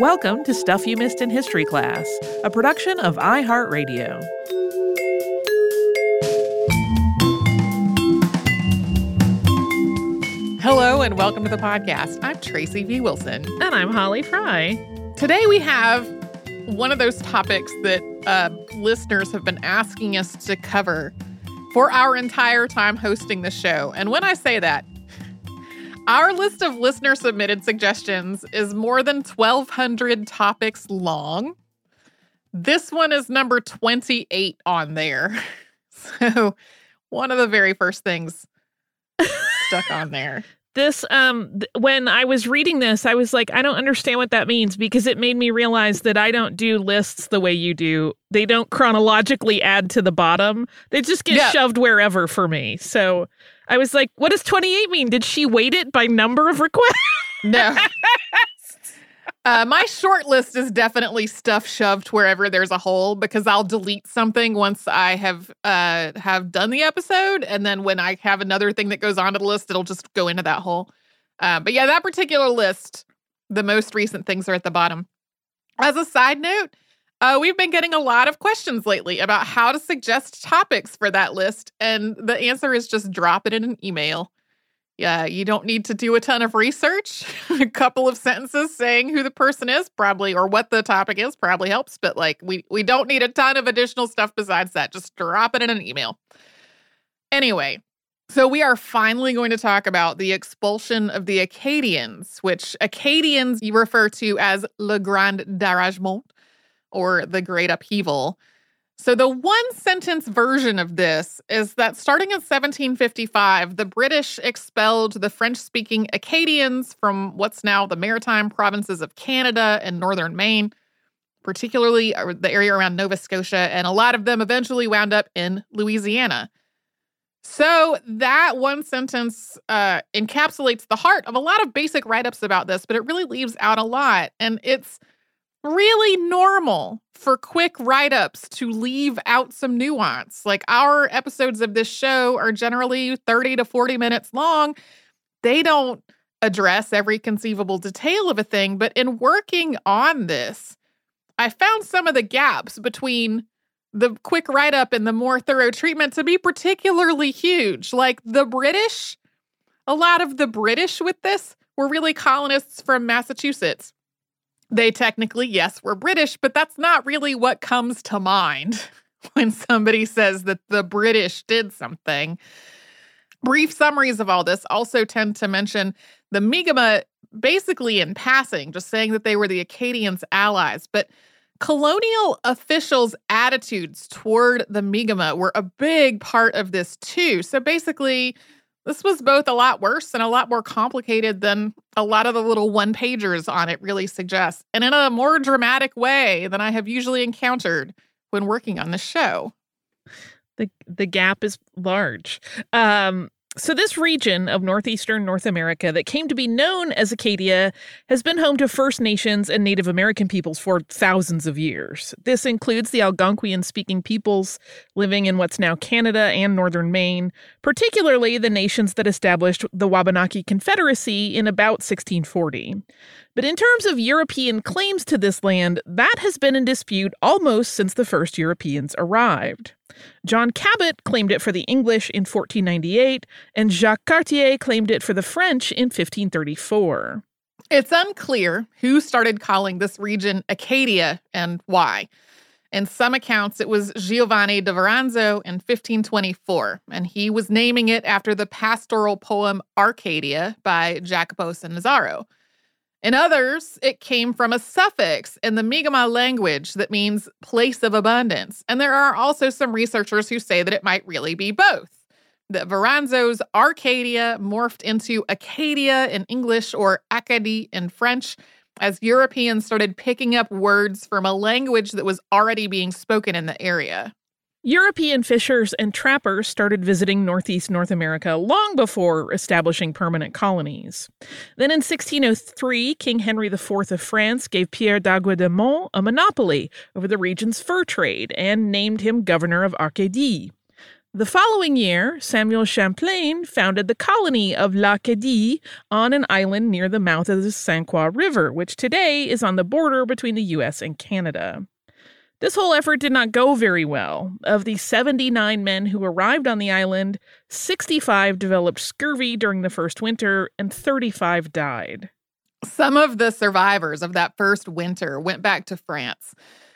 Welcome to Stuff You Missed in History Class, a production of iHeartRadio. Hello and welcome to the podcast. I'm Tracy V. Wilson. And I'm Holly Fry. Today we have one of those topics that uh, listeners have been asking us to cover for our entire time hosting the show. And when I say that, our list of listener submitted suggestions is more than 1,200 topics long. This one is number 28 on there. So, one of the very first things stuck on there. This um th- when I was reading this, I was like, I don't understand what that means because it made me realize that I don't do lists the way you do. They don't chronologically add to the bottom. They just get Yeah. shoved wherever for me. So I was like, what does 28 mean? Did she weight it by number of requests? No. Uh, my short list is definitely stuff shoved wherever there's a hole because I'll delete something once I have uh, have done the episode, and then when I have another thing that goes onto the list, it'll just go into that hole. Uh, but yeah, that particular list, the most recent things are at the bottom. As a side note, uh, we've been getting a lot of questions lately about how to suggest topics for that list, and the answer is just drop it in an email. Yeah, you don't need to do a ton of research. a couple of sentences saying who the person is probably or what the topic is probably helps, but like we we don't need a ton of additional stuff besides that. Just drop it in an email. Anyway, so we are finally going to talk about the expulsion of the Acadians, which Acadians you refer to as Le Grand Dérangement or the Great Upheaval. So, the one sentence version of this is that starting in 1755, the British expelled the French speaking Acadians from what's now the maritime provinces of Canada and northern Maine, particularly the area around Nova Scotia, and a lot of them eventually wound up in Louisiana. So, that one sentence uh, encapsulates the heart of a lot of basic write ups about this, but it really leaves out a lot. And it's really normal for quick write ups to leave out some nuance. Like our episodes of this show are generally 30 to 40 minutes long. They don't address every conceivable detail of a thing, but in working on this, I found some of the gaps between the quick write up and the more thorough treatment to be particularly huge. Like the British, a lot of the British with this were really colonists from Massachusetts. They technically, yes, were British, but that's not really what comes to mind when somebody says that the British did something. Brief summaries of all this also tend to mention the Mi'kmaq basically in passing, just saying that they were the Acadians' allies. But colonial officials' attitudes toward the Mi'kmaq were a big part of this too. So basically, this was both a lot worse and a lot more complicated than a lot of the little one pagers on it really suggest, and in a more dramatic way than I have usually encountered when working on the show. The the gap is large. Um so this region of northeastern North America that came to be known as Acadia has been home to First Nations and Native American peoples for thousands of years. This includes the Algonquian speaking peoples living in what's now Canada and northern Maine, particularly the nations that established the Wabanaki Confederacy in about 1640. But in terms of European claims to this land, that has been in dispute almost since the first Europeans arrived. John Cabot claimed it for the English in 1498, and Jacques Cartier claimed it for the French in 1534. It's unclear who started calling this region Acadia and why. In some accounts, it was Giovanni de Verrazzano in 1524, and he was naming it after the pastoral poem Arcadia by Jacopo Sannazaro. In others, it came from a suffix in the Mi'kmaq language that means place of abundance. And there are also some researchers who say that it might really be both. That Verrazzano's Arcadia morphed into Acadia in English or Acadie in French as Europeans started picking up words from a language that was already being spoken in the area. European fishers and trappers started visiting northeast North America long before establishing permanent colonies. Then in 1603, King Henry IV of France gave Pierre Dugua de Mons a monopoly over the region's fur trade and named him governor of Arcadie. The following year, Samuel Champlain founded the colony of l'Acadie on an island near the mouth of the St. Croix River, which today is on the border between the US and Canada. This whole effort did not go very well. Of the 79 men who arrived on the island, 65 developed scurvy during the first winter and 35 died. Some of the survivors of that first winter went back to France,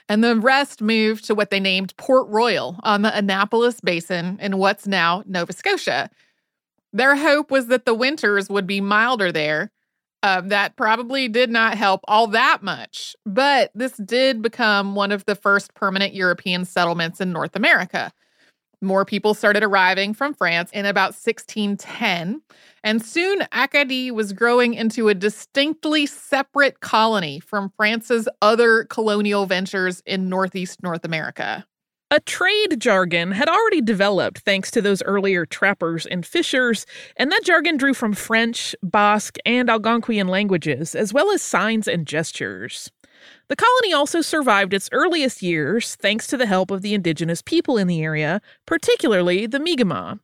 and the rest moved to what they named Port Royal on the Annapolis Basin in what's now Nova Scotia. Their hope was that the winters would be milder there uh, that probably did not help all that much, but this did become one of the first permanent European settlements in North America. More people started arriving from France in about 1610, and soon Acadie was growing into a distinctly separate colony from France's other colonial ventures in Northeast North America. A trade jargon had already developed thanks to those earlier trappers and fishers, and that jargon drew from French, Basque, and Algonquian languages, as well as signs and gestures. The colony also survived its earliest years thanks to the help of the indigenous people in the area, particularly the Mi'kmaq.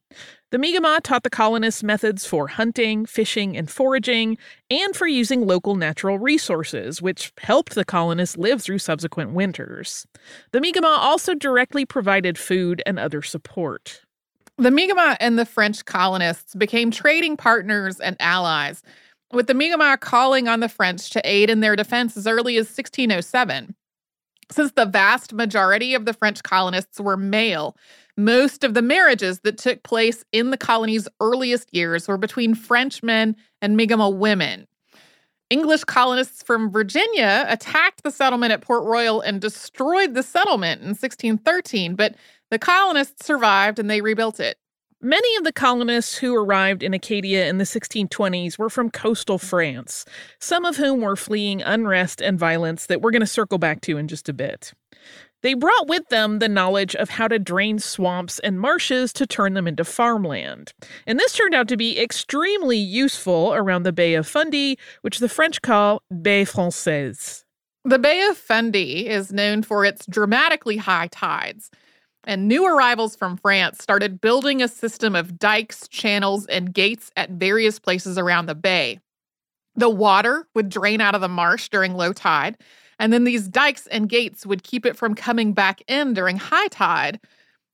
The Mi'kmaq taught the colonists methods for hunting, fishing, and foraging, and for using local natural resources, which helped the colonists live through subsequent winters. The Mi'kmaq also directly provided food and other support. The Mi'kmaq and the French colonists became trading partners and allies, with the Mi'kmaq calling on the French to aid in their defense as early as 1607. Since the vast majority of the French colonists were male, most of the marriages that took place in the colony's earliest years were between French men and Mi'kmaq women. English colonists from Virginia attacked the settlement at Port Royal and destroyed the settlement in 1613, but the colonists survived and they rebuilt it. Many of the colonists who arrived in Acadia in the 1620s were from coastal France, some of whom were fleeing unrest and violence that we're going to circle back to in just a bit. They brought with them the knowledge of how to drain swamps and marshes to turn them into farmland. And this turned out to be extremely useful around the Bay of Fundy, which the French call Baie Francaise. The Bay of Fundy is known for its dramatically high tides. And new arrivals from France started building a system of dikes, channels, and gates at various places around the bay. The water would drain out of the marsh during low tide, and then these dikes and gates would keep it from coming back in during high tide.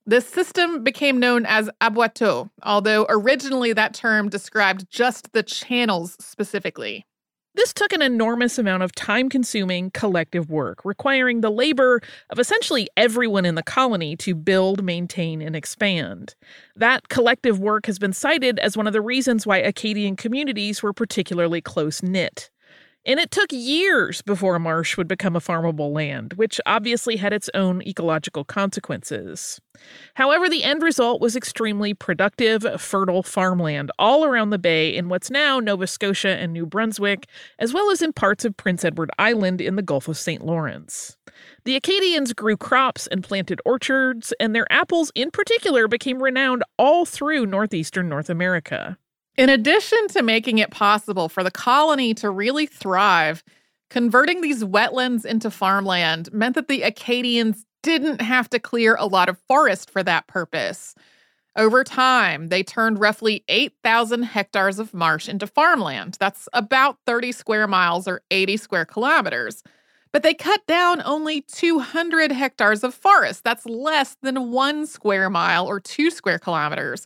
This system became known as aboiteaux, although originally that term described just the channels specifically. This took an enormous amount of time consuming collective work, requiring the labor of essentially everyone in the colony to build, maintain, and expand. That collective work has been cited as one of the reasons why Acadian communities were particularly close knit. And it took years before marsh would become a farmable land, which obviously had its own ecological consequences. However, the end result was extremely productive, fertile farmland all around the bay in what's now Nova Scotia and New Brunswick, as well as in parts of Prince Edward Island in the Gulf of St. Lawrence. The Acadians grew crops and planted orchards, and their apples in particular became renowned all through northeastern North America. In addition to making it possible for the colony to really thrive, converting these wetlands into farmland meant that the Acadians didn't have to clear a lot of forest for that purpose. Over time, they turned roughly 8,000 hectares of marsh into farmland. That's about 30 square miles or 80 square kilometers. But they cut down only 200 hectares of forest. That's less than one square mile or two square kilometers.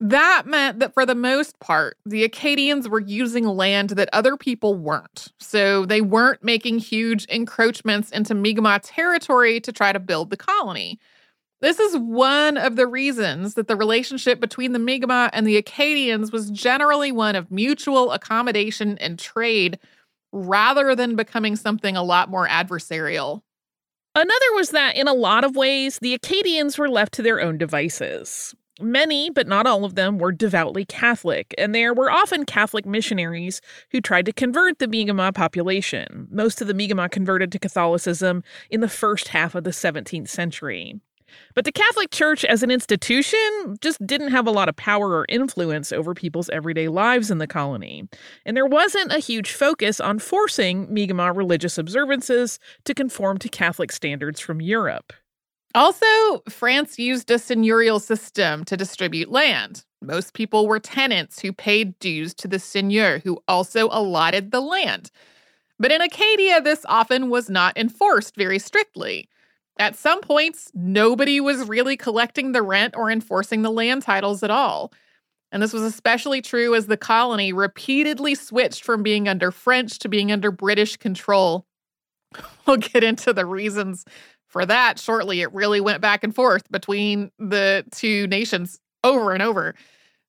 That meant that for the most part, the Acadians were using land that other people weren't. So they weren't making huge encroachments into Mi'kmaq territory to try to build the colony. This is one of the reasons that the relationship between the Mi'kmaq and the Acadians was generally one of mutual accommodation and trade rather than becoming something a lot more adversarial. Another was that, in a lot of ways, the Acadians were left to their own devices. Many, but not all of them, were devoutly Catholic, and there were often Catholic missionaries who tried to convert the Mi'kmaq population. Most of the Mi'kmaq converted to Catholicism in the first half of the 17th century. But the Catholic Church as an institution just didn't have a lot of power or influence over people's everyday lives in the colony. And there wasn't a huge focus on forcing Mi'kmaq religious observances to conform to Catholic standards from Europe. Also, France used a seigneurial system to distribute land. Most people were tenants who paid dues to the seigneur, who also allotted the land. But in Acadia, this often was not enforced very strictly. At some points, nobody was really collecting the rent or enforcing the land titles at all. And this was especially true as the colony repeatedly switched from being under French to being under British control. We'll get into the reasons for that shortly. It really went back and forth between the two nations over and over.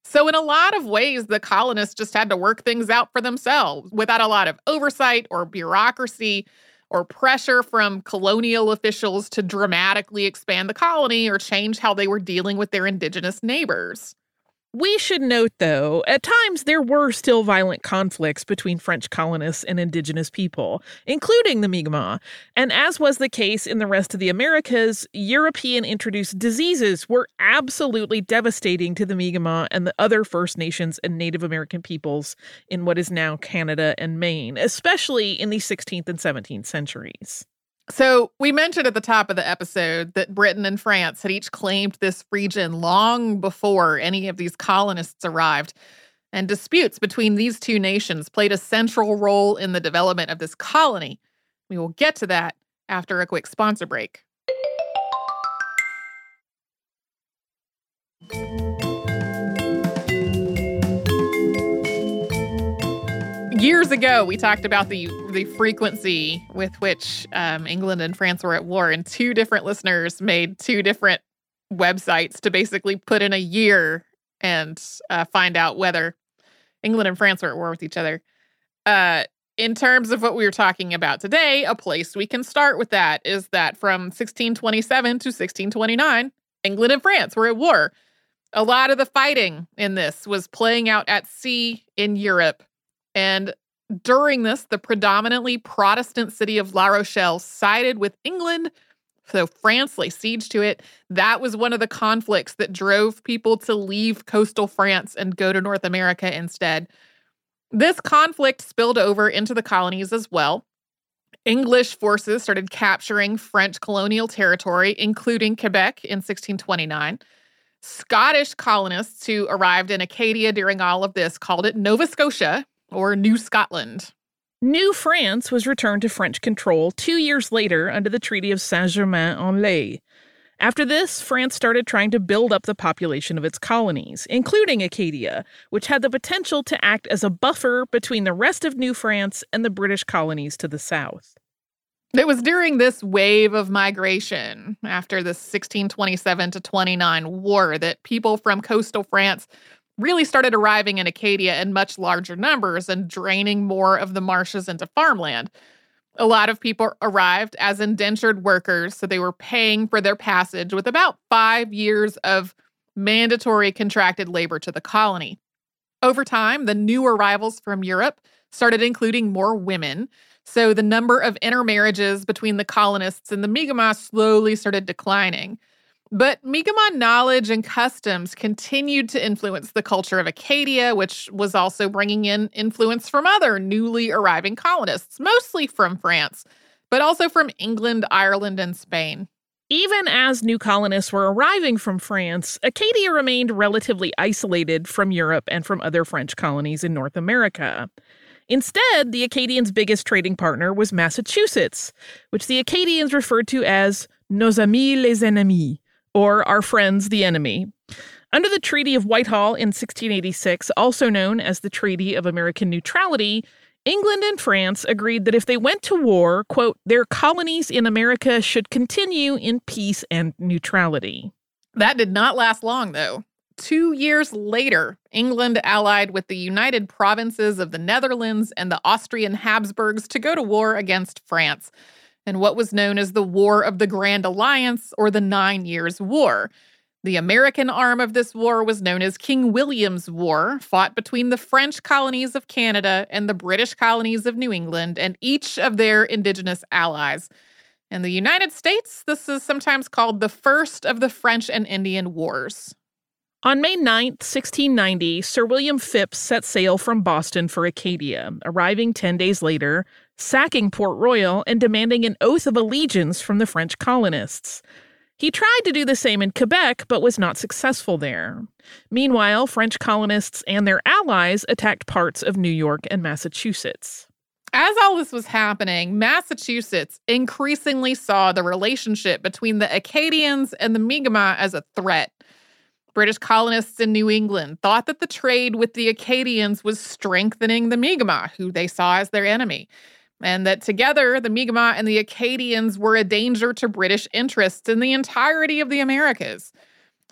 So, in a lot of ways, the colonists just had to work things out for themselves without a lot of oversight or bureaucracy or pressure from colonial officials to dramatically expand the colony or change how they were dealing with their indigenous neighbors. We should note, though, at times there were still violent conflicts between French colonists and indigenous people, including the Mi'kmaq. And as was the case in the rest of the Americas, European introduced diseases were absolutely devastating to the Mi'kmaq and the other First Nations and Native American peoples in what is now Canada and Maine, especially in the 16th and 17th centuries. So, we mentioned at the top of the episode that Britain and France had each claimed this region long before any of these colonists arrived. And disputes between these two nations played a central role in the development of this colony. We will get to that after a quick sponsor break. Years ago, we talked about the the frequency with which um, England and France were at war, and two different listeners made two different websites to basically put in a year and uh, find out whether England and France were at war with each other. Uh, in terms of what we were talking about today, a place we can start with that is that from 1627 to 1629, England and France were at war. A lot of the fighting in this was playing out at sea in Europe and during this, the predominantly Protestant city of La Rochelle sided with England. So France lay siege to it. That was one of the conflicts that drove people to leave coastal France and go to North America instead. This conflict spilled over into the colonies as well. English forces started capturing French colonial territory, including Quebec in 1629. Scottish colonists who arrived in Acadia during all of this called it Nova Scotia, or New Scotland. New France was returned to French control two years later under the Treaty of Saint Germain en Laye. After this, France started trying to build up the population of its colonies, including Acadia, which had the potential to act as a buffer between the rest of New France and the British colonies to the south. It was during this wave of migration after the 1627 to 29 war that people from coastal France really started arriving in Acadia in much larger numbers and draining more of the marshes into farmland. A lot of people arrived as indentured workers, so they were paying for their passage with about five years of mandatory contracted labor to the colony. Over time, the new arrivals from Europe started including more women, so the number of intermarriages between the colonists and the Mi'kmaq slowly started declining. But Mi'kmaq knowledge and customs continued to influence the culture of Acadia, which was also bringing in influence from other newly arriving colonists, mostly from France, but also from England, Ireland, and Spain. Even as new colonists were arriving from France, Acadia remained relatively isolated from Europe and from other French colonies in North America. Instead, the Acadians' biggest trading partner was Massachusetts, which the Acadians referred to as nos amis les ennemis, or Our Friends the Enemy. Under the Treaty of Whitehall in 1686, also known as the Treaty of American Neutrality, England and France agreed that if they went to war, quote, their colonies in America should continue in peace and neutrality. That did not last long, though. Two years later, England allied with the United Provinces of the Netherlands and the Austrian Habsburgs to go to war against France in what was known as the War of the Grand Alliance or the Nine Years' War. The American arm of this war was known as King William's War, fought between the French colonies of Canada and the British colonies of New England and each of their indigenous allies. In the United States, this is sometimes called the first of the French and Indian Wars. On May 9, 1690, Sir William Phips set sail from Boston for Acadia, arriving 10 days later, sacking Port Royal and demanding an oath of allegiance from the French colonists. He tried to do the same in Quebec, but was not successful there. Meanwhile, French colonists and their allies attacked parts of New York and Massachusetts. As all this was happening, Massachusetts increasingly saw the relationship between the Acadians and the Mi'kmaq as a threat. British colonists in New England thought that the trade with the Acadians was strengthening the Mi'kmaq, who they saw as their enemy and that together the Mi'kmaq and the Acadians were a danger to British interests in the entirety of the Americas.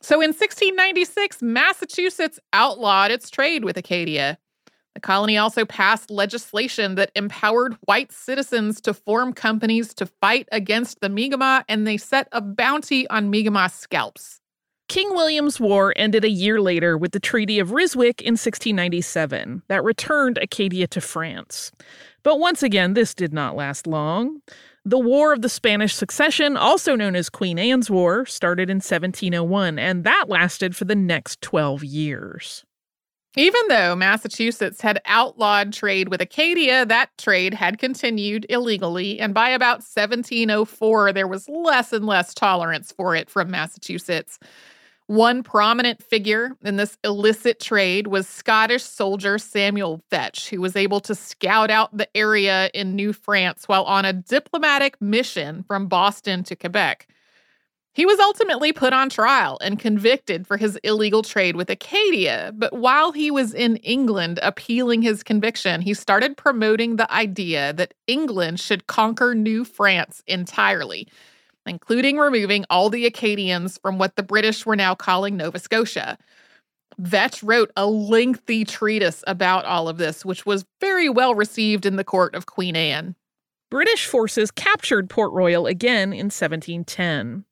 So in 1696, Massachusetts outlawed its trade with Acadia. The colony also passed legislation that empowered white citizens to form companies to fight against the Mi'kmaq, and they set a bounty on Mi'kmaq scalps. King William's War ended a year later with the Treaty of Ryswick in 1697 that returned Acadia to France. But once again, this did not last long. The War of the Spanish Succession, also known as Queen Anne's War, started in 1701, and that lasted for the next 12 years. Even though Massachusetts had outlawed trade with Acadia, that trade had continued illegally, and by about 1704, there was less and less tolerance for it from Massachusetts. One prominent figure in this illicit trade was Scottish soldier Samuel Vetch, who was able to scout out the area in New France while on a diplomatic mission from Boston to Quebec. He was ultimately put on trial and convicted for his illegal trade with Acadia, but while he was in England appealing his conviction, he started promoting the idea that England should conquer New France entirely including removing all the Acadians from what the British were now calling Nova Scotia. Vetch wrote a lengthy treatise about all of this, which was very well received in the court of Queen Anne. British forces captured Port Royal again in 1710.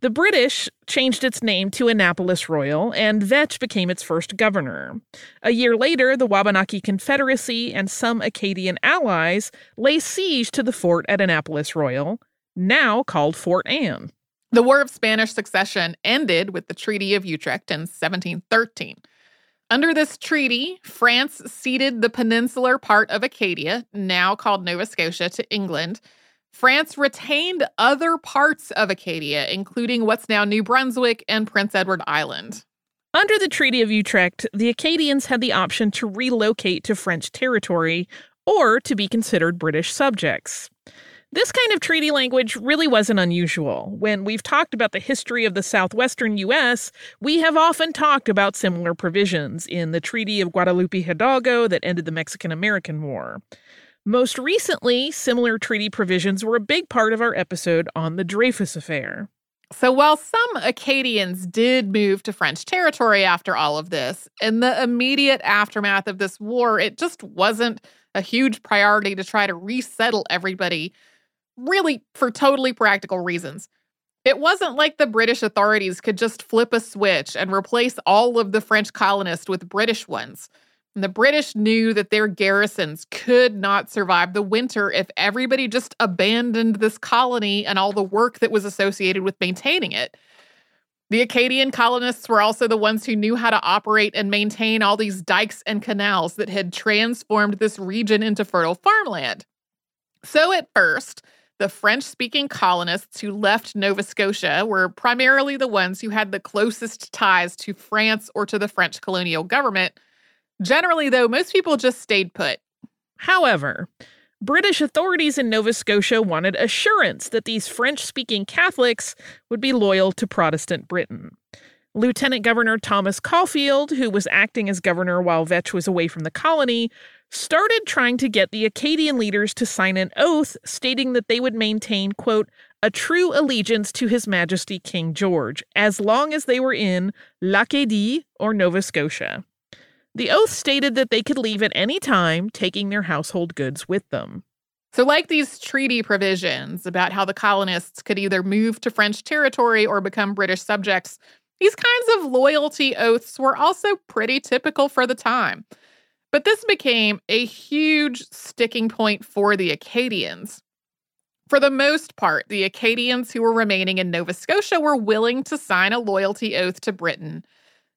The British changed its name to Annapolis Royal, and Vetch became its first governor. A year later, the Wabanaki Confederacy and some Acadian allies lay siege to the fort at Annapolis Royal, now called Fort Anne. The War of Spanish Succession ended with the Treaty of Utrecht in 1713. Under this treaty, France ceded the peninsular part of Acadia, now called Nova Scotia, to England. France retained other parts of Acadia, including what's now New Brunswick and Prince Edward Island. Under the Treaty of Utrecht, the Acadians had the option to relocate to French territory or to be considered British subjects. This kind of treaty language really wasn't unusual. When we've talked about the history of the southwestern U.S., we have often talked about similar provisions in the Treaty of Guadalupe Hidalgo that ended the Mexican American War. Most recently, similar treaty provisions were a big part of our episode on the Dreyfus Affair. So, while some Acadians did move to French territory after all of this, in the immediate aftermath of this war, it just wasn't a huge priority to try to resettle everybody really for totally practical reasons. It wasn't like the British authorities could just flip a switch and replace all of the French colonists with British ones. And the British knew that their garrisons could not survive the winter if everybody just abandoned this colony and all the work that was associated with maintaining it. The Acadian colonists were also the ones who knew how to operate and maintain all these dikes and canals that had transformed this region into fertile farmland. So, at first, the French speaking colonists who left Nova Scotia were primarily the ones who had the closest ties to France or to the French colonial government. Generally, though, most people just stayed put. However, British authorities in Nova Scotia wanted assurance that these French speaking Catholics would be loyal to Protestant Britain. Lieutenant Governor Thomas Caulfield, who was acting as governor while Vetch was away from the colony, started trying to get the Acadian leaders to sign an oath stating that they would maintain, quote, a true allegiance to His Majesty King George as long as they were in l'Acadie or Nova Scotia. The oath stated that they could leave at any time, taking their household goods with them. So, like these treaty provisions about how the colonists could either move to French territory or become British subjects, these kinds of loyalty oaths were also pretty typical for the time. But this became a huge sticking point for the Acadians. For the most part, the Acadians who were remaining in Nova Scotia were willing to sign a loyalty oath to Britain.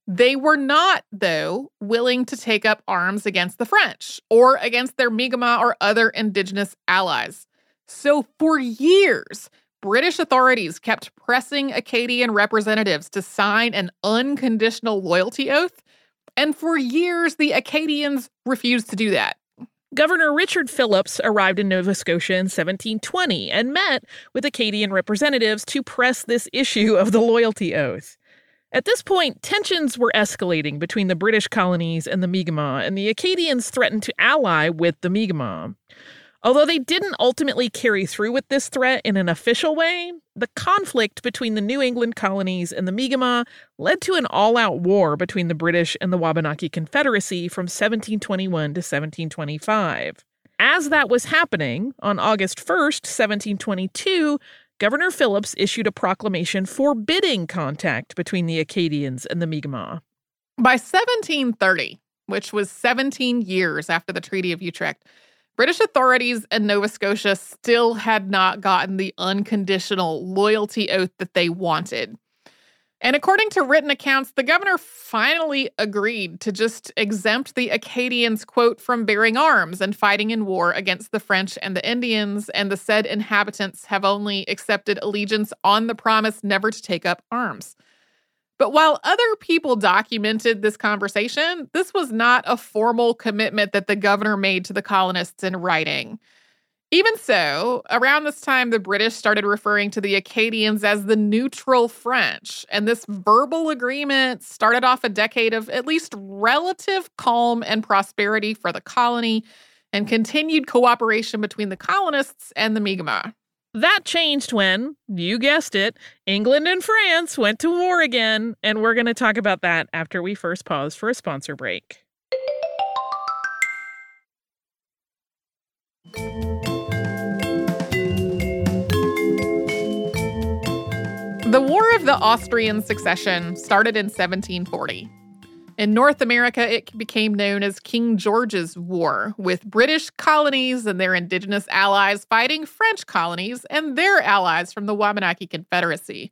They were not, though, willing to take up arms against the French or against their Mi'kmaq or other indigenous allies. So, for years, British authorities kept pressing Acadian representatives to sign an unconditional loyalty oath, and for years the Acadians refused to do that. Governor Richard Phillips arrived in Nova Scotia in 1720 and met with Acadian representatives to press this issue of the loyalty oath. At this point, tensions were escalating between the British colonies and the Mi'kmaq, and the Acadians threatened to ally with the Mi'kmaq. Although they didn't ultimately carry through with this threat in an official way, the conflict between the New England colonies and the Mi'kmaq led to an all out war between the British and the Wabanaki Confederacy from 1721 to 1725. As that was happening, on August 1st, 1722, Governor Phillips issued a proclamation forbidding contact between the Acadians and the Mi'kmaq. By 1730, which was 17 years after the Treaty of Utrecht, British authorities in Nova Scotia still had not gotten the unconditional loyalty oath that they wanted. And according to written accounts, the governor finally agreed to just exempt the Acadians, quote, from bearing arms and fighting in war against the French and the Indians, and the said inhabitants have only accepted allegiance on the promise never to take up arms. But while other people documented this conversation, this was not a formal commitment that the governor made to the colonists in writing. Even so, around this time, the British started referring to the Acadians as the neutral French, and this verbal agreement started off a decade of at least relative calm and prosperity for the colony and continued cooperation between the colonists and the Mi'kmaq. That changed when, you guessed it, England and France went to war again, and we're going to talk about that after we first pause for a sponsor break. The War of the Austrian Succession started in 1740. In North America, it became known as King George's War, with British colonies and their indigenous allies fighting French colonies and their allies from the Wabanaki Confederacy.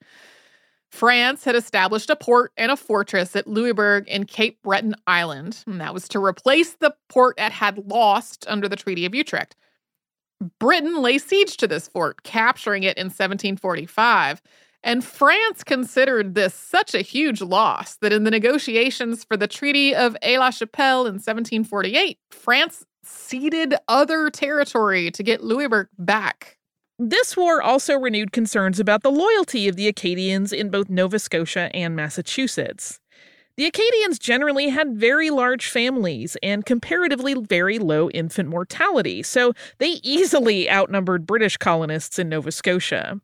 France had established a port and a fortress at Louisbourg in Cape Breton Island, and that was to replace the port it had lost under the Treaty of Utrecht. Britain lay siege to this fort, capturing it in 1745. And France considered this such a huge loss that in the negotiations for the Treaty of Aix-la-Chapelle in 1748, France ceded other territory to get Louisbourg back. This war also renewed concerns about the loyalty of the Acadians in both Nova Scotia and Massachusetts. The Acadians generally had very large families and comparatively very low infant mortality, so they easily outnumbered British colonists in Nova Scotia.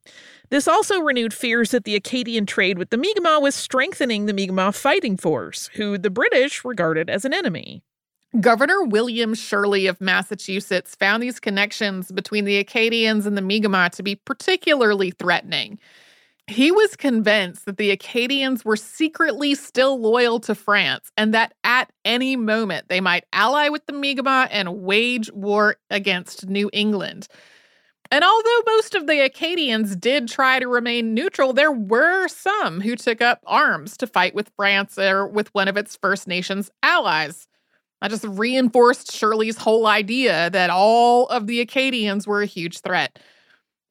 This also renewed fears that the Acadian trade with the Mi'kmaq was strengthening the Mi'kmaq fighting force, who the British regarded as an enemy. Governor William Shirley of Massachusetts found these connections between the Acadians and the Mi'kmaq to be particularly threatening. He was convinced that the Acadians were secretly still loyal to France and that at any moment they might ally with the Mi'kmaq and wage war against New England. And although most of the Acadians did try to remain neutral, there were some who took up arms to fight with France or with one of its First Nations allies. That just reinforced Shirley's whole idea that all of the Acadians were a huge threat.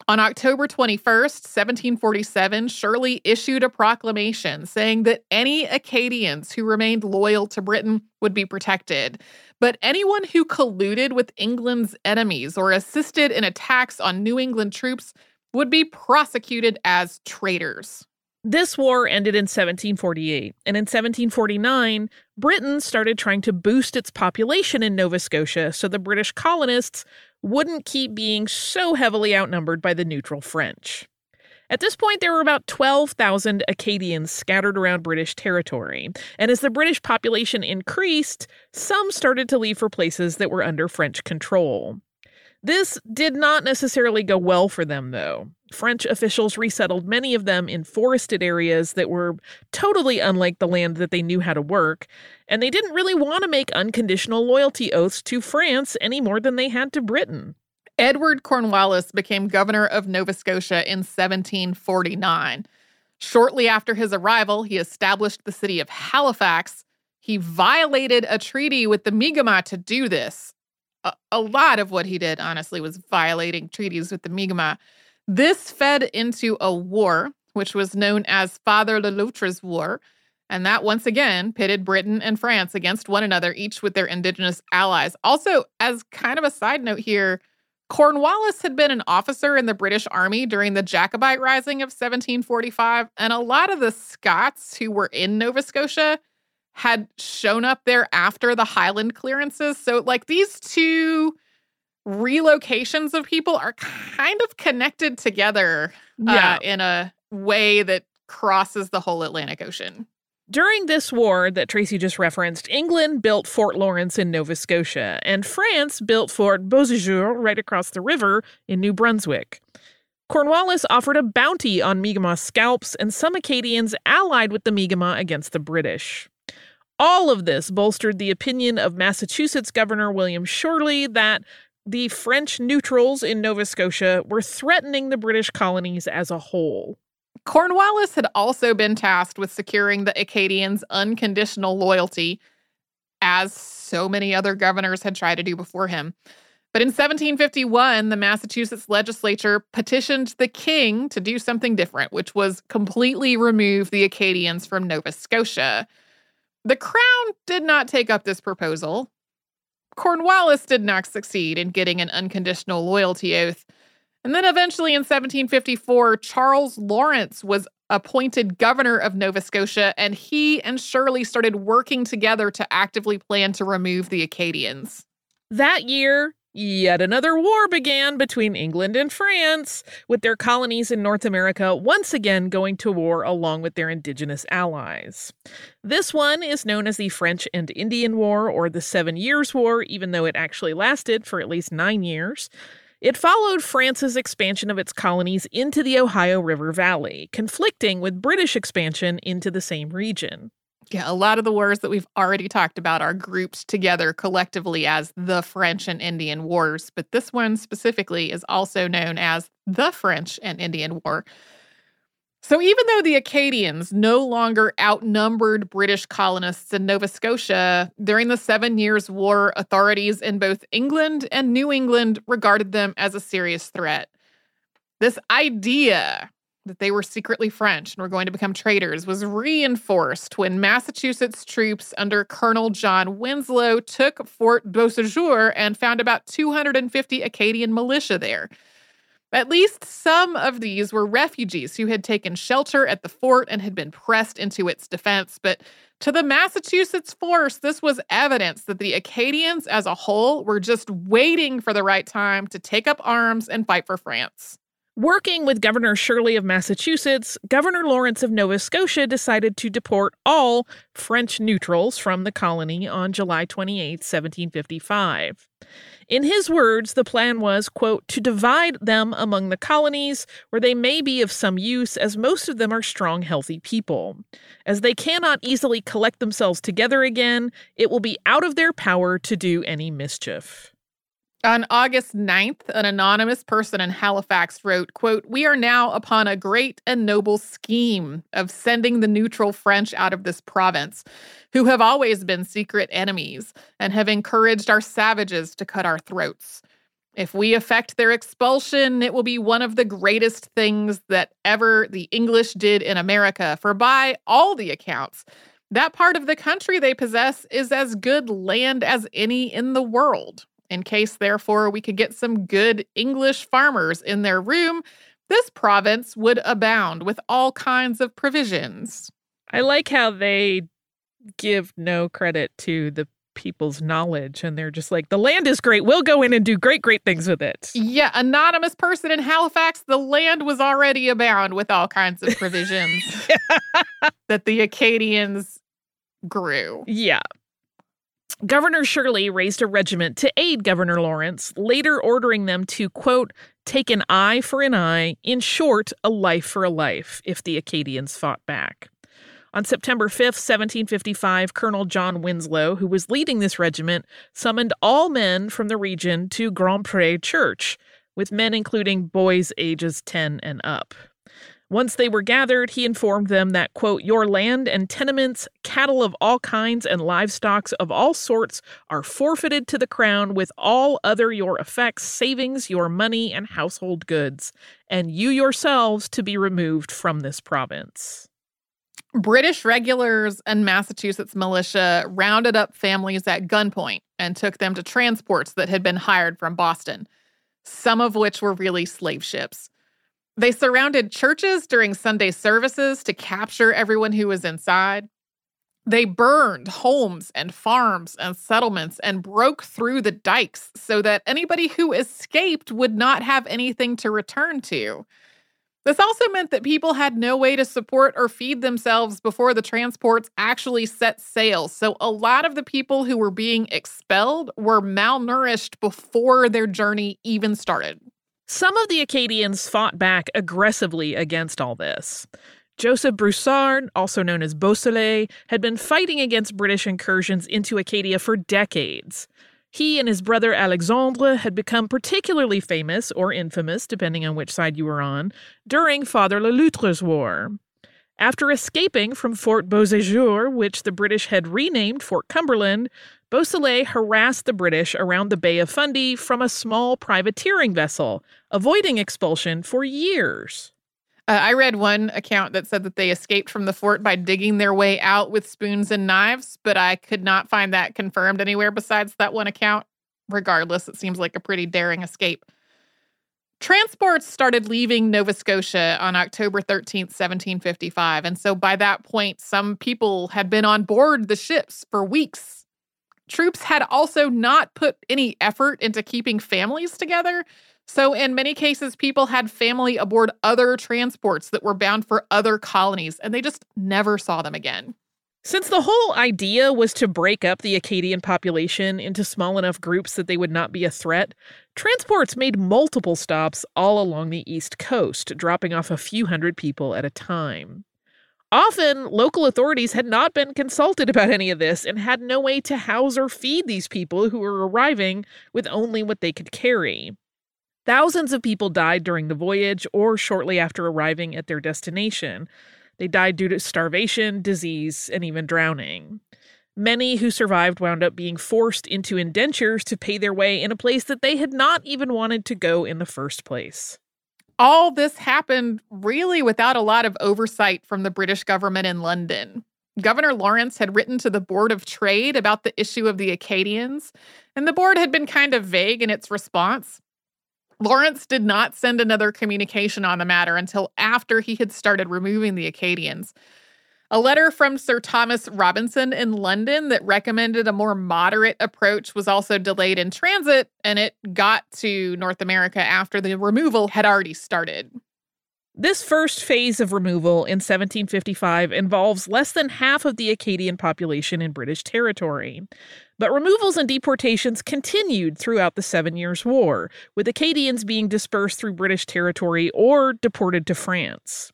On October 21st, 1747, Shirley issued a proclamation saying that any Acadians who remained loyal to Britain would be protected. But anyone who colluded with England's enemies or assisted in attacks on New England troops would be prosecuted as traitors. This war ended in 1748, and in 1749, Britain started trying to boost its population in Nova Scotia so the British colonists wouldn't keep being so heavily outnumbered by the neutral French. At this point, there were about 12,000 Acadians scattered around British territory, and as the British population increased, some started to leave for places that were under French control. This did not necessarily go well for them, though. French officials resettled many of them in forested areas that were totally unlike the land that they knew how to work, and they didn't really want to make unconditional loyalty oaths to France any more than they had to Britain. Edward Cornwallis became governor of Nova Scotia in 1749. Shortly after his arrival, he established the city of Halifax. He violated a treaty with the Mi'kmaq to do this, a, a lot of what he did, honestly, was violating treaties with the Mi'kmaq. This fed into a war, which was known as Father Le Loutre's War, and that once again pitted Britain and France against one another, each with their indigenous allies. Also, as kind of a side note here, Cornwallis had been an officer in the British Army during the Jacobite Rising of 1745, and a lot of the Scots who were in Nova Scotia had shown up there after the Highland clearances. So, like, these two relocations of people are kind of connected together uh, in a way that crosses the whole Atlantic Ocean. During this war that Tracy just referenced, England built Fort Lawrence in Nova Scotia, and France built Fort Beausejour right across the river in New Brunswick. Cornwallis offered a bounty on Mi'kmaq scalps, and some Acadians allied with the Mi'kmaq against the British. All of this bolstered the opinion of Massachusetts Governor William Shirley that the French neutrals in Nova Scotia were threatening the British colonies as a whole. Cornwallis had also been tasked with securing the Acadians' unconditional loyalty, as so many other governors had tried to do before him. But in 1751, the Massachusetts legislature petitioned the king to do something different, which was completely remove the Acadians from Nova Scotia. The crown did not take up this proposal. Cornwallis did not succeed in getting an unconditional loyalty oath. And then eventually in 1754, Charles Lawrence was appointed governor of Nova Scotia, and he and Shirley started working together to actively plan to remove the Acadians. That year, Yet another war began between England and France, with their colonies in North America once again going to war along with their indigenous allies. This one is known as the French and Indian War or the Seven Years' War, even though it actually lasted for at least nine years. It followed France's expansion of its colonies into the Ohio River Valley, conflicting with British expansion into the same region. Yeah, a lot of the wars that we've already talked about are grouped together collectively as the French and Indian Wars, but this one specifically is also known as the French and Indian War. So, even though the Acadians no longer outnumbered British colonists in Nova Scotia, during the Seven Years' War, authorities in both England and New England regarded them as a serious threat. This idea that they were secretly French and were going to become traitors was reinforced when Massachusetts troops under Colonel John Winslow took Fort Beausejour and found about 250 Acadian militia there. At least some of these were refugees who had taken shelter at the fort and had been pressed into its defense. But to the Massachusetts force, this was evidence that the Acadians as a whole were just waiting for the right time to take up arms and fight for France. Working with Governor Shirley of Massachusetts, Governor Lawrence of Nova Scotia decided to deport all French neutrals from the colony on July 28, 1755. In his words, the plan was, quote, to divide them among the colonies where they may be of some use, as most of them are strong, healthy people. As they cannot easily collect themselves together again, it will be out of their power to do any mischief. On August 9th, an anonymous person in Halifax wrote, quote, "We are now upon a great and noble scheme of sending the neutral French out of this province, who have always been secret enemies and have encouraged our savages to cut our throats. If we effect their expulsion, it will be one of the greatest things that ever the English did in America, for by all the accounts, that part of the country they possess is as good land as any in the world." In case, therefore, we could get some good English farmers in their room, this province would abound with all kinds of provisions. I like how they give no credit to the people's knowledge and they're just like the land is great. We'll go in and do great great things with it. Yeah anonymous person in halifax the land was already abound with all kinds of provisions that the acadians grew. Yeah Governor Shirley raised a regiment to aid Governor Lawrence, later ordering them to, quote, take an eye for an eye, in short, a life for a life, if the Acadians fought back. On September 5th, 1755, Colonel John Winslow, who was leading this regiment, summoned all men from the region to Grand Pre Church, with men including boys ages 10 and up. Once they were gathered, he informed them that, quote, your land and tenements, cattle of all kinds, and livestock of all sorts are forfeited to the crown with all other your effects, savings, your money, and household goods, and you yourselves to be removed from this province. British regulars and Massachusetts militia rounded up families at gunpoint and took them to transports that had been hired from Boston, some of which were really slave ships. They surrounded churches during Sunday services to capture everyone who was inside. They burned homes and farms and settlements and broke through the dikes so that anybody who escaped would not have anything to return to. This also meant that people had no way to support or feed themselves before the transports actually set sail. So, a lot of the people who were being expelled were malnourished before their journey even started. Some of the Acadians fought back aggressively against all this. Joseph Broussard, also known as Beausoleil, had been fighting against British incursions into Acadia for decades. He and his brother Alexandre had become particularly famous or infamous, depending on which side you were on, during Father Le Loutre's War. After escaping from Fort Beauséjour, which the British had renamed Fort Cumberland, Beausoleil harassed the British around the Bay of Fundy from a small privateering vessel, avoiding expulsion for years. Uh, I read one account that said that they escaped from the fort by digging their way out with spoons and knives, but I could not find that confirmed anywhere besides that one account. Regardless, it seems like a pretty daring escape. Transports started leaving Nova Scotia on October 13th, 1755. And so by that point, some people had been on board the ships for weeks. Troops had also not put any effort into keeping families together. So, in many cases, people had family aboard other transports that were bound for other colonies, and they just never saw them again. Since the whole idea was to break up the Acadian population into small enough groups that they would not be a threat, transports made multiple stops all along the East Coast, dropping off a few hundred people at a time. Often, local authorities had not been consulted about any of this and had no way to house or feed these people who were arriving with only what they could carry. Thousands of people died during the voyage or shortly after arriving at their destination. They died due to starvation, disease, and even drowning. Many who survived wound up being forced into indentures to pay their way in a place that they had not even wanted to go in the first place. All this happened really without a lot of oversight from the British government in London. Governor Lawrence had written to the Board of Trade about the issue of the Acadians, and the board had been kind of vague in its response. Lawrence did not send another communication on the matter until after he had started removing the Acadians. A letter from Sir Thomas Robinson in London that recommended a more moderate approach was also delayed in transit, and it got to North America after the removal had already started. This first phase of removal in 1755 involves less than half of the Acadian population in British territory. But removals and deportations continued throughout the Seven Years' War, with Acadians being dispersed through British territory or deported to France.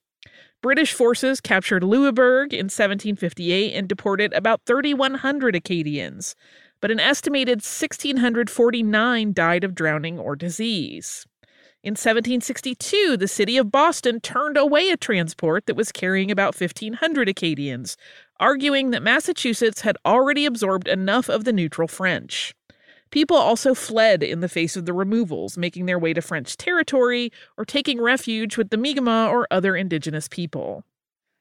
British forces captured Louisbourg in 1758 and deported about 3,100 Acadians, but an estimated 1,649 died of drowning or disease. In 1762, the city of Boston turned away a transport that was carrying about 1,500 Acadians, arguing that Massachusetts had already absorbed enough of the neutral French. People also fled in the face of the removals, making their way to French territory or taking refuge with the Mi'kmaq or other indigenous people.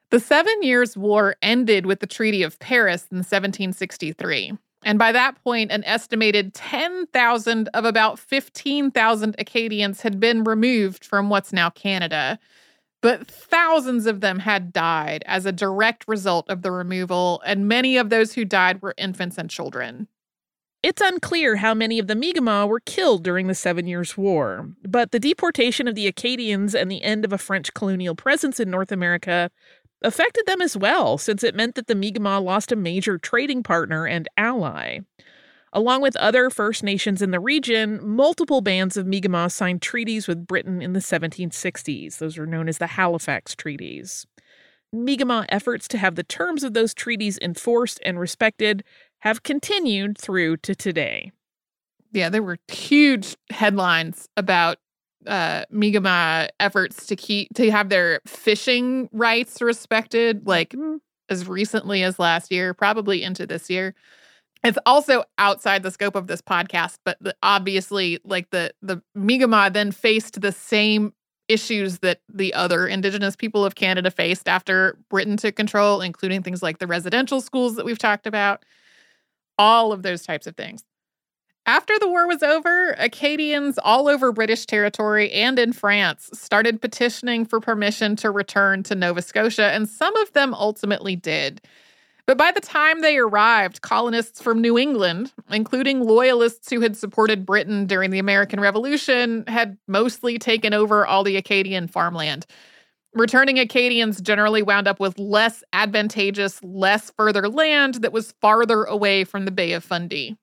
The Seven Years' War ended with the Treaty of Paris in 1763. And by that point, an estimated 10,000 of about 15,000 Acadians had been removed from what's now Canada but thousands of them had died as a direct result of the removal, and many of those who died were infants and children. It's unclear how many of the Mi'kmaq were killed during the Seven Years' War, but the deportation of the Acadians and the end of a French colonial presence in North America affected them as well, since it meant that the Mi'kmaq lost a major trading partner and ally. Along with other First Nations in the region, multiple bands of Mi'kmaq signed treaties with Britain in the 1760s. Those were known as the Halifax Treaties. Mi'kmaq efforts to have the terms of those treaties enforced and respected have continued through to today. Yeah, there were huge headlines about uh, Mi'kmaq efforts to keep to have their fishing rights respected, like mm-hmm. as recently as last year, probably into this year. It's also outside the scope of this podcast, but the, obviously, like the the Mi'kmaq then faced the same issues that the other Indigenous people of Canada faced after Britain took control, including things like the residential schools that we've talked about, all of those types of things. After the war was over, Acadians all over British territory and in France started petitioning for permission to return to Nova Scotia, and some of them ultimately did. But by the time they arrived, colonists from New England, including loyalists who had supported Britain during the American Revolution, had mostly taken over all the Acadian farmland. Returning Acadians generally wound up with less advantageous, less further land that was farther away from the Bay of Fundy.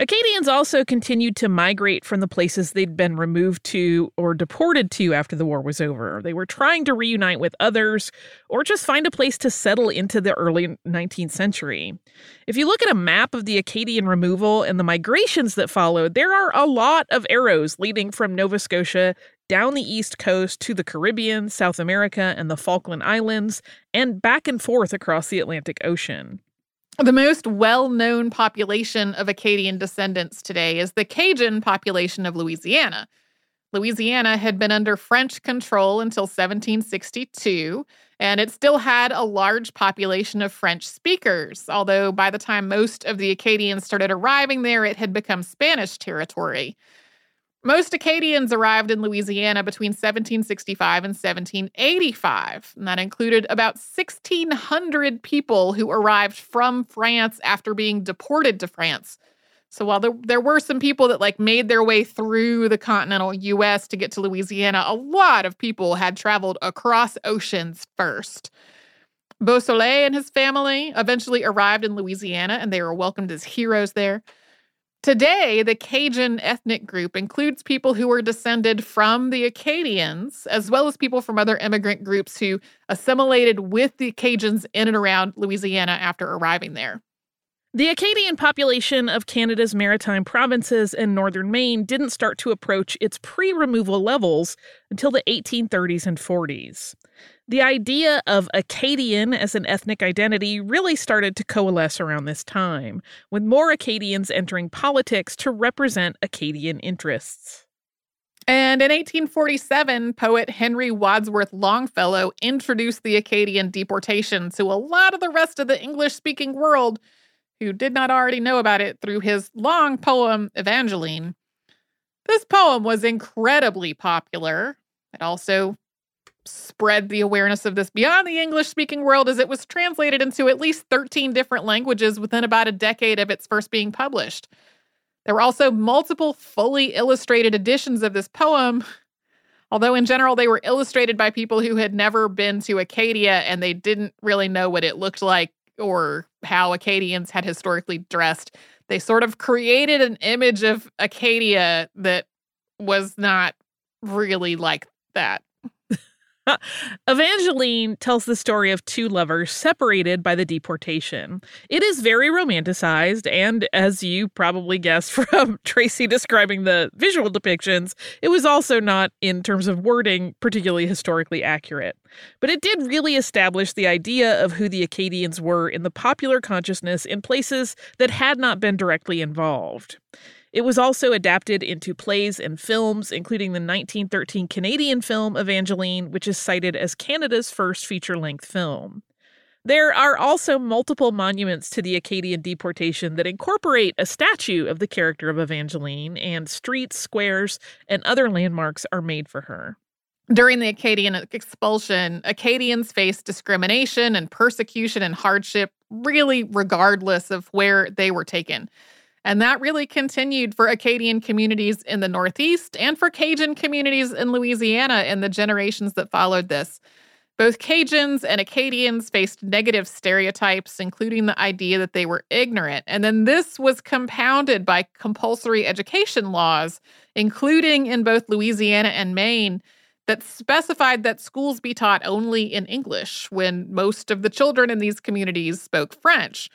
Acadians also continued to migrate from the places they'd been removed to or deported to after the war was over. They were trying to reunite with others or just find a place to settle into the early 19th century. If you look at a map of the Acadian removal and the migrations that followed, there are a lot of arrows leading from Nova Scotia down the east coast to the Caribbean, South America, and the Falkland Islands, and back and forth across the Atlantic Ocean. The most well known population of Acadian descendants today is the Cajun population of Louisiana. Louisiana had been under French control until 1762, and it still had a large population of French speakers, although by the time most of the Acadians started arriving there, it had become Spanish territory. Most Acadians arrived in Louisiana between 1765 and 1785, and that included about 1,600 people who arrived from France after being deported to France. So while there, there were some people that like made their way through the continental US to get to Louisiana, a lot of people had traveled across oceans first. Beausoleil and his family eventually arrived in Louisiana and they were welcomed as heroes there. Today, the Cajun ethnic group includes people who were descended from the Acadians, as well as people from other immigrant groups who assimilated with the Cajuns in and around Louisiana after arriving there. The Acadian population of Canada's maritime provinces and northern Maine didn't start to approach its pre removal levels until the 1830s and 40s. The idea of Acadian as an ethnic identity really started to coalesce around this time, with more Acadians entering politics to represent Acadian interests. And in 1847, poet Henry Wadsworth Longfellow introduced the Acadian deportation to a lot of the rest of the English speaking world who did not already know about it through his long poem, Evangeline. This poem was incredibly popular. It also spread the awareness of this beyond the English speaking world as it was translated into at least 13 different languages within about a decade of its first being published. There were also multiple fully illustrated editions of this poem, although in general they were illustrated by people who had never been to Acadia and they didn't really know what it looked like or how Acadians had historically dressed. They sort of created an image of Acadia that was not really like that. Evangeline tells the story of two lovers separated by the deportation. It is very romanticized, and as you probably guessed from Tracy describing the visual depictions, it was also not, in terms of wording, particularly historically accurate. But it did really establish the idea of who the Acadians were in the popular consciousness in places that had not been directly involved. It was also adapted into plays and films, including the 1913 Canadian film Evangeline, which is cited as Canada's first feature length film. There are also multiple monuments to the Acadian deportation that incorporate a statue of the character of Evangeline, and streets, squares, and other landmarks are made for her. During the Acadian expulsion, Acadians faced discrimination and persecution and hardship, really, regardless of where they were taken. And that really continued for Acadian communities in the Northeast and for Cajun communities in Louisiana in the generations that followed this. Both Cajuns and Acadians faced negative stereotypes, including the idea that they were ignorant. And then this was compounded by compulsory education laws, including in both Louisiana and Maine, that specified that schools be taught only in English when most of the children in these communities spoke French.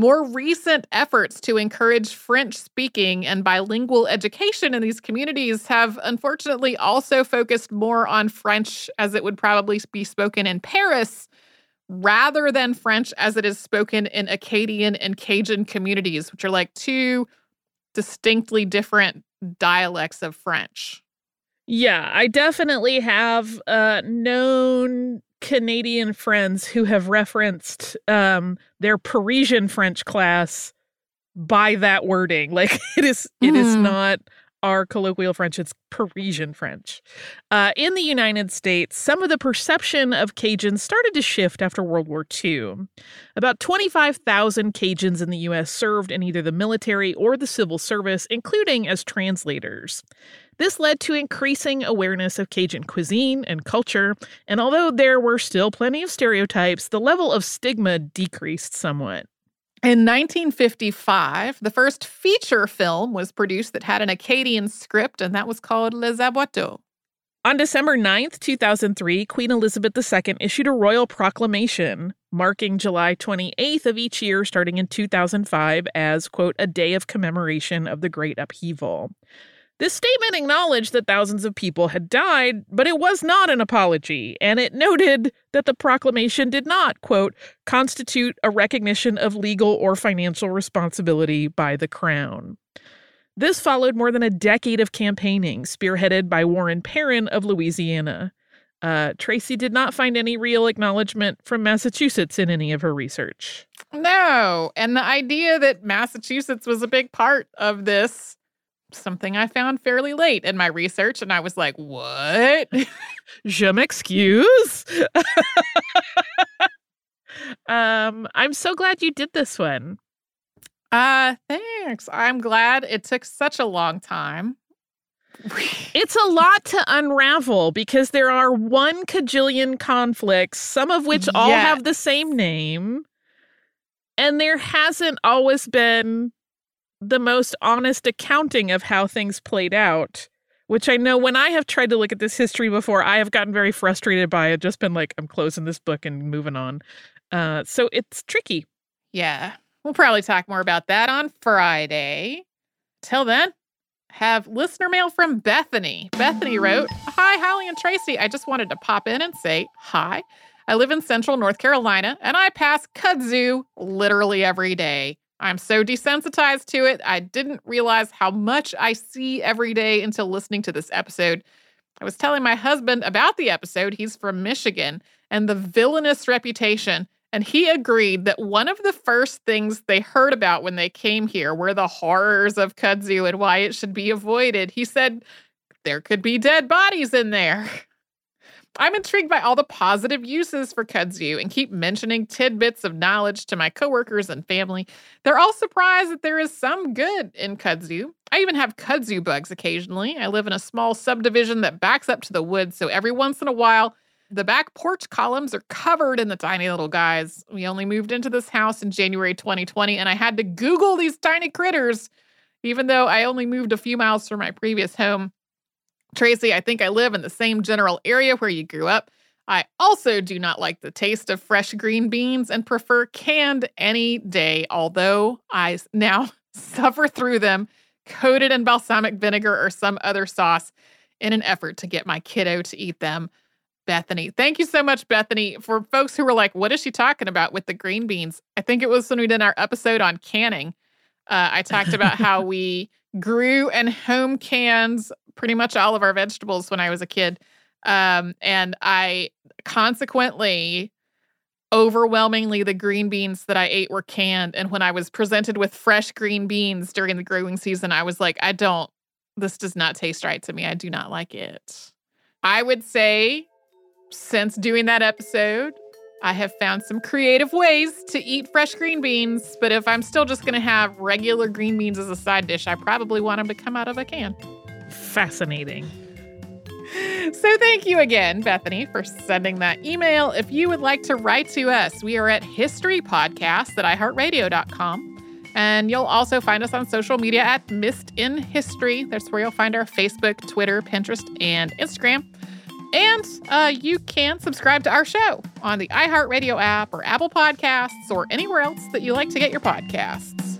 More recent efforts to encourage French speaking and bilingual education in these communities have unfortunately also focused more on French as it would probably be spoken in Paris rather than French as it is spoken in Acadian and Cajun communities, which are like two distinctly different dialects of French. Yeah, I definitely have uh, known Canadian friends who have referenced um, their Parisian French class by that wording. Like it is, it mm. is hmm. not our colloquial French, it's Parisian French. Uh, in the United States, some of the perception of Cajuns started to shift after World War II. About 25,000 Cajuns in the U.S. served in either the military or the civil service, including as translators. This led to increasing awareness of Cajun cuisine and culture, and although there were still plenty of stereotypes, the level of stigma decreased somewhat. In 1955, the first feature film was produced that had an Acadian script, and that was called Les Aboiteaux. On December 9th, 2003, Queen Elizabeth II issued a royal proclamation marking July 28th of each year starting in 2005 as, quote, a day of commemoration of the Great Upheaval. This statement acknowledged that thousands of people had died, but it was not an apology, and it noted that the proclamation did not, quote, constitute a recognition of legal or financial responsibility by the Crown. This followed more than a decade of campaigning, spearheaded by Warren Perrin of Louisiana. Uh, Tracy did not find any real acknowledgement from Massachusetts in any of her research. No. And the idea that Massachusetts was a big part of this something I found fairly late in my research. And I was like, what? Je m'excuse. um, I'm so glad you did this one. Uh, thanks. I'm glad it took such a long time. it's a lot to unravel because there are one cajillion conflicts, some of which all have the same name. And there hasn't always been the most honest accounting of how things played out, which I know when I have tried to look at this history before, I have gotten very frustrated by it, just been like, I'm closing this book and moving on. Uh, so it's tricky. Yeah. We'll probably talk more about that on Friday. Till then, have listener mail from Bethany. Bethany wrote, Hi, Holly and Tracy. I just wanted to pop in and say hi. I live in central North Carolina and I pass kudzu literally every day. I'm so desensitized to it. I didn't realize how much I see every day until listening to this episode. I was telling my husband about the episode. He's from Michigan and the villainous reputation. And he agreed that one of the first things they heard about when they came here were the horrors of kudzu and why it should be avoided. He said there could be dead bodies in there. I'm intrigued by all the positive uses for kudzu and keep mentioning tidbits of knowledge to my coworkers and family. They're all surprised that there is some good in kudzu. I even have kudzu bugs occasionally. I live in a small subdivision that backs up to the woods, so every once in a while, the back porch columns are covered in the tiny little guys. We only moved into this house in January 2020, and I had to Google these tiny critters, even though I only moved a few miles from my previous home. Tracy, I think I live in the same general area where you grew up. I also do not like the taste of fresh green beans and prefer canned any day, although I now suffer through them coated in balsamic vinegar or some other sauce in an effort to get my kiddo to eat them. Bethany. Thank you so much, Bethany. For folks who were like, what is she talking about with the green beans? I think it was when we did our episode on canning. Uh, I talked about how we grew and home cans pretty much all of our vegetables when I was a kid. Um, and I consequently, overwhelmingly, the green beans that I ate were canned. And when I was presented with fresh green beans during the growing season, I was like, I don't, this does not taste right to me. I do not like it. I would say, since doing that episode, I have found some creative ways to eat fresh green beans, but if I'm still just going to have regular green beans as a side dish, I probably want them to come out of a can. Fascinating. So, thank you again, Bethany, for sending that email. If you would like to write to us, we are at historypodcast at iheartradio.com. And you'll also find us on social media at Missed in History. That's where you'll find our Facebook, Twitter, Pinterest, and Instagram. And uh, you can subscribe to our show on the iHeartRadio app or Apple Podcasts or anywhere else that you like to get your podcasts.